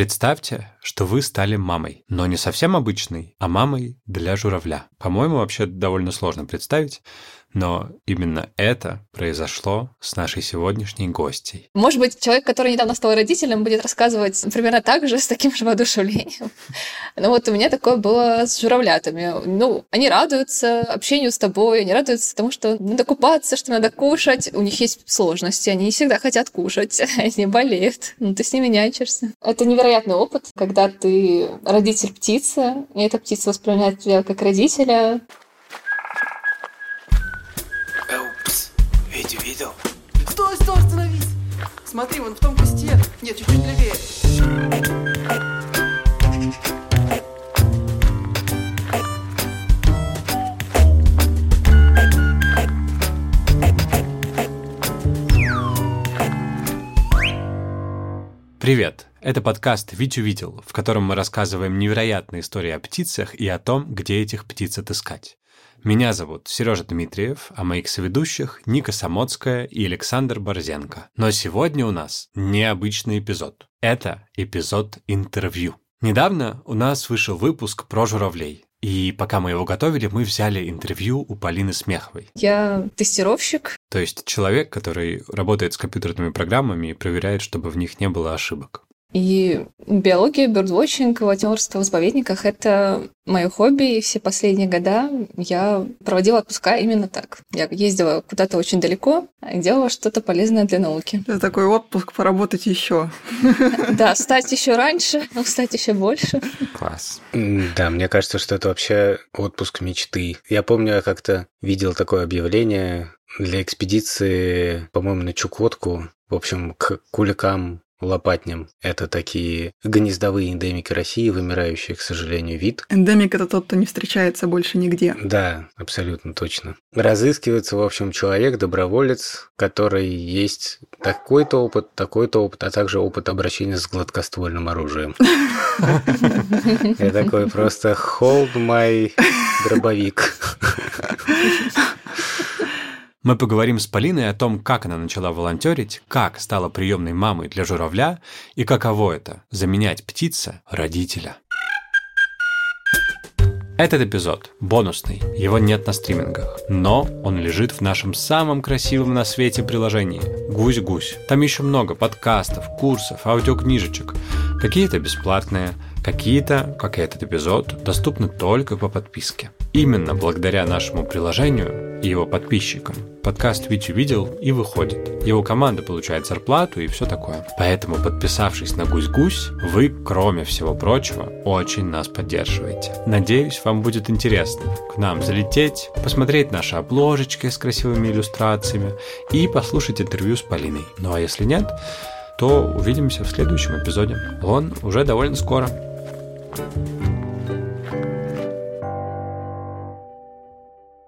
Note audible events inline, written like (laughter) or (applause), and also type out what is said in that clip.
Представьте, что вы стали мамой, но не совсем обычной, а мамой для журавля. По-моему, вообще довольно сложно представить, но именно это произошло с нашей сегодняшней гостей. Может быть, человек, который недавно стал родителем, будет рассказывать примерно так же, с таким же воодушевлением. (laughs) Но вот у меня такое было с журавлятами. Ну, они радуются общению с тобой, они радуются тому, что надо купаться, что надо кушать. У них есть сложности, они не всегда хотят кушать, (laughs) они болеют, но ты с ними нянчишься. Это невероятный опыт, когда ты родитель птицы, и эта птица воспринимает тебя как родителя, Витя видел? Стой, стой, остановись! Смотри, вон в том кусте. Нет, чуть-чуть левее. Привет! Это подкаст «Витю видел», в котором мы рассказываем невероятные истории о птицах и о том, где этих птиц отыскать. Меня зовут Сережа Дмитриев, а моих соведущих Ника Самоцкая и Александр Борзенко. Но сегодня у нас необычный эпизод. Это эпизод интервью. Недавно у нас вышел выпуск про журавлей. И пока мы его готовили, мы взяли интервью у Полины Смеховой. Я тестировщик. То есть человек, который работает с компьютерными программами и проверяет, чтобы в них не было ошибок. И биология, бёрдвотчинг, волонтерство в заповедниках – это мое хобби, и все последние года я проводила отпуска именно так. Я ездила куда-то очень далеко и делала что-то полезное для науки. Это такой отпуск поработать еще. (laughs) Да, стать еще раньше, стать еще больше. Класс. Да, мне кажется, что это вообще отпуск мечты. Я помню, я как-то видел такое объявление для экспедиции, по-моему, на Чукотку, в общем, к куликам лопатням. Это такие гнездовые эндемики России, вымирающие, к сожалению, вид. Эндемик – это тот, кто не встречается больше нигде. Да, абсолютно точно. Разыскивается, в общем, человек, доброволец, который есть такой-то опыт, такой-то опыт, а также опыт обращения с гладкоствольным оружием. (laughs) Я такой просто hold my дробовик. (laughs) Мы поговорим с Полиной о том, как она начала волонтерить, как стала приемной мамой для журавля и каково это – заменять птица родителя. Этот эпизод бонусный, его нет на стримингах, но он лежит в нашем самом красивом на свете приложении «Гусь-гусь». Там еще много подкастов, курсов, аудиокнижечек. Какие-то бесплатные, какие-то, как и этот эпизод, доступны только по подписке. Именно благодаря нашему приложению и его подписчикам подкаст Витю видел и выходит. Его команда получает зарплату и все такое. Поэтому, подписавшись на Гусь-Гусь, вы, кроме всего прочего, очень нас поддерживаете. Надеюсь, вам будет интересно к нам залететь, посмотреть наши обложечки с красивыми иллюстрациями и послушать интервью с Полиной. Ну а если нет, то увидимся в следующем эпизоде. Он уже довольно скоро. thank you